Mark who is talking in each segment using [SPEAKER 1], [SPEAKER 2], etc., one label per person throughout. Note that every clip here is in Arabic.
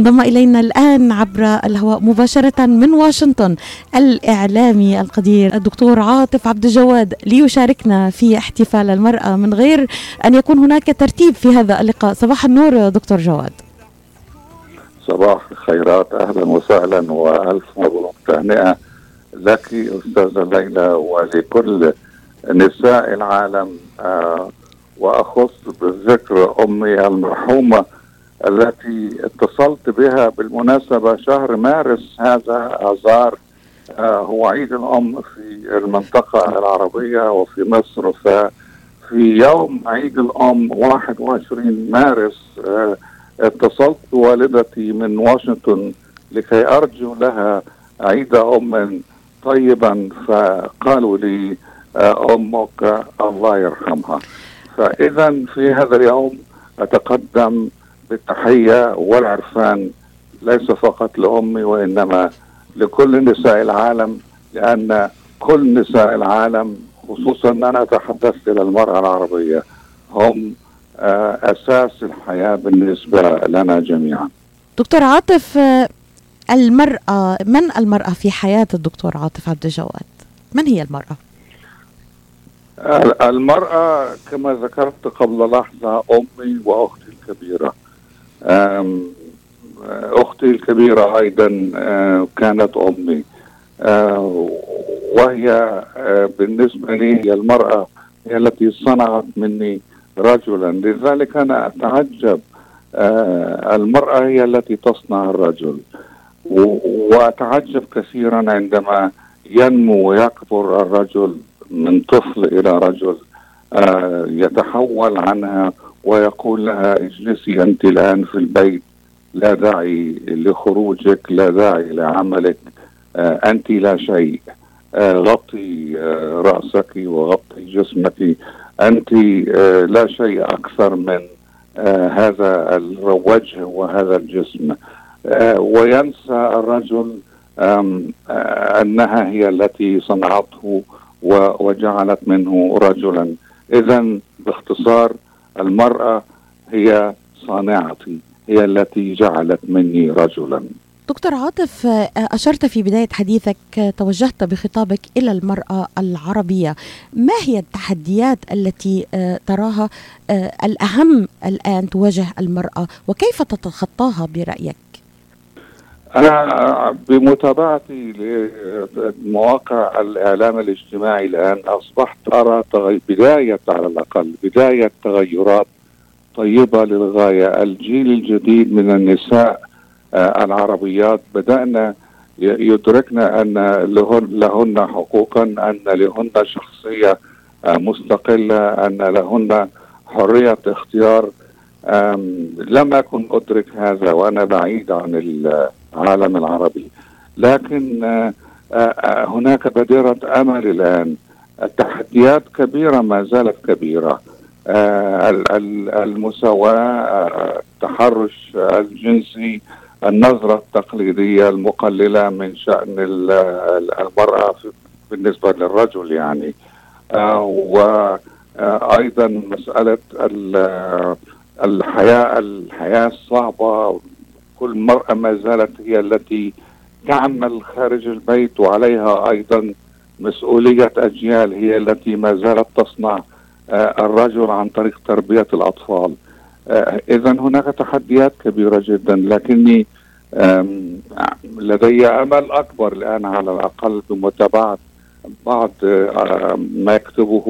[SPEAKER 1] انضم إلينا الآن عبر الهواء مباشرة من واشنطن الإعلامي القدير الدكتور عاطف عبد الجواد ليشاركنا في احتفال المرأة من غير أن يكون هناك ترتيب في هذا اللقاء. صباح النور دكتور جواد.
[SPEAKER 2] صباح الخيرات أهلا وسهلا وألف مبروك. تهنئة لك أستاذة ليلى ولكل نساء العالم آه وأخص بالذكر أمي المرحومة التي اتصلت بها بالمناسبة شهر مارس هذا آذار آه هو عيد الأم في المنطقة العربية وفي مصر ففي يوم عيد الأم 21 مارس آه اتصلت والدتي من واشنطن لكي أرجو لها عيد أم طيبا فقالوا لي آه أمك الله يرحمها. فإذا في هذا اليوم أتقدم بالتحية والعرفان ليس فقط لأمي وإنما لكل نساء العالم لأن كل نساء العالم خصوصا أنا تحدثت إلى المرأة العربية هم أساس الحياة بالنسبة لنا جميعا.
[SPEAKER 1] دكتور عاطف المرأة من المرأة في حياة الدكتور عاطف عبد الجواد؟ من هي المرأة؟
[SPEAKER 2] المرأة كما ذكرت قبل لحظة أمي وأختي الكبيرة. أختي الكبيرة أيضا كانت أمي. وهي بالنسبة لي هي المرأة هي التي صنعت مني رجلا. لذلك أنا أتعجب المرأة هي التي تصنع الرجل. وأتعجب كثيرا عندما ينمو ويكبر الرجل من طفل إلى رجل يتحول عنها ويقول لها اجلسي أنت الآن في البيت لا داعي لخروجك لا داعي لعملك آه أنت لا شيء. آه غطي آه رأسك وغطي جسمك. أنت آه لا شيء أكثر من هذا الوجه وهذا الجسم. وينسى الرجل أنها هي التي صنعته وجعلت منه رجلا. اذا باختصار المرأة هي صانعتي هي التي جعلت مني رجلا.
[SPEAKER 1] دكتور عاطف أشرت في بداية حديثك توجهت بخطابك إلى المرأة العربية. ما هي التحديات التي تراها الأهم الآن تواجه المرأة؟ وكيف تتخطاها برأيك؟
[SPEAKER 2] أنا بمتابعتي لمواقع الإعلام الاجتماعي الآن أصبحت أرى. بداية على الأقل بداية تغيرات طيبة للغاية الجيل الجديد من النساء آه العربيات بدأنا يدركنا أن لهن, لهن حقوقا أن لهن شخصية آه مستقلة أن لهن حرية اختيار لم أكن أدرك هذا وأنا بعيد عن العالم العربي. لكن هناك بادرة أمل الآن. التحديات كبيرة ما زالت كبيرة. المساواة التحرش الجنسي النظرة التقليدية المقللة من شأن المرأة بالنسبة للرجل يعني. وأيضا مسألة الحياة الحياة الصعبة كل مرأة ما زالت هي التي تعمل خارج البيت وعليها أيضا مسؤولية أجيال هي التي ما زالت تصنع الرجل عن طريق تربية الأطفال. إذا هناك تحديات كبيرة جدا لكني لدي أمل أكبر الآن على الأقل بمتابعة بعض ما يكتبه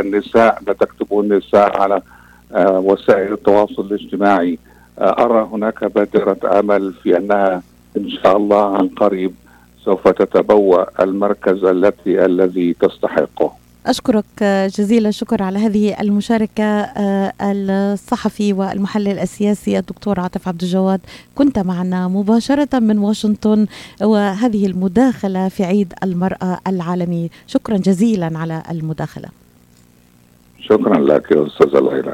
[SPEAKER 2] النساء ما تكتبه النساء على وسائل التواصل الاجتماعي. أرى هناك بادرة أمل في أنها إن شاء الله عن قريب سوف تتبوأ المركز التي الذي تستحقه.
[SPEAKER 1] أشكرك جزيل الشكر على هذه المشاركة الصحفي والمحلل السياسي الدكتور عاطف عبد الجواد. كنت معنا مباشرة من واشنطن وهذه المداخلة في عيد المرأة العالمي. شكرا جزيلا على المداخلة.
[SPEAKER 2] شكرا لك يا أستاذة ليلى.